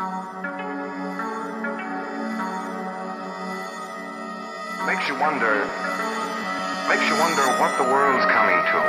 Makes you wonder, makes you wonder what the world's coming to.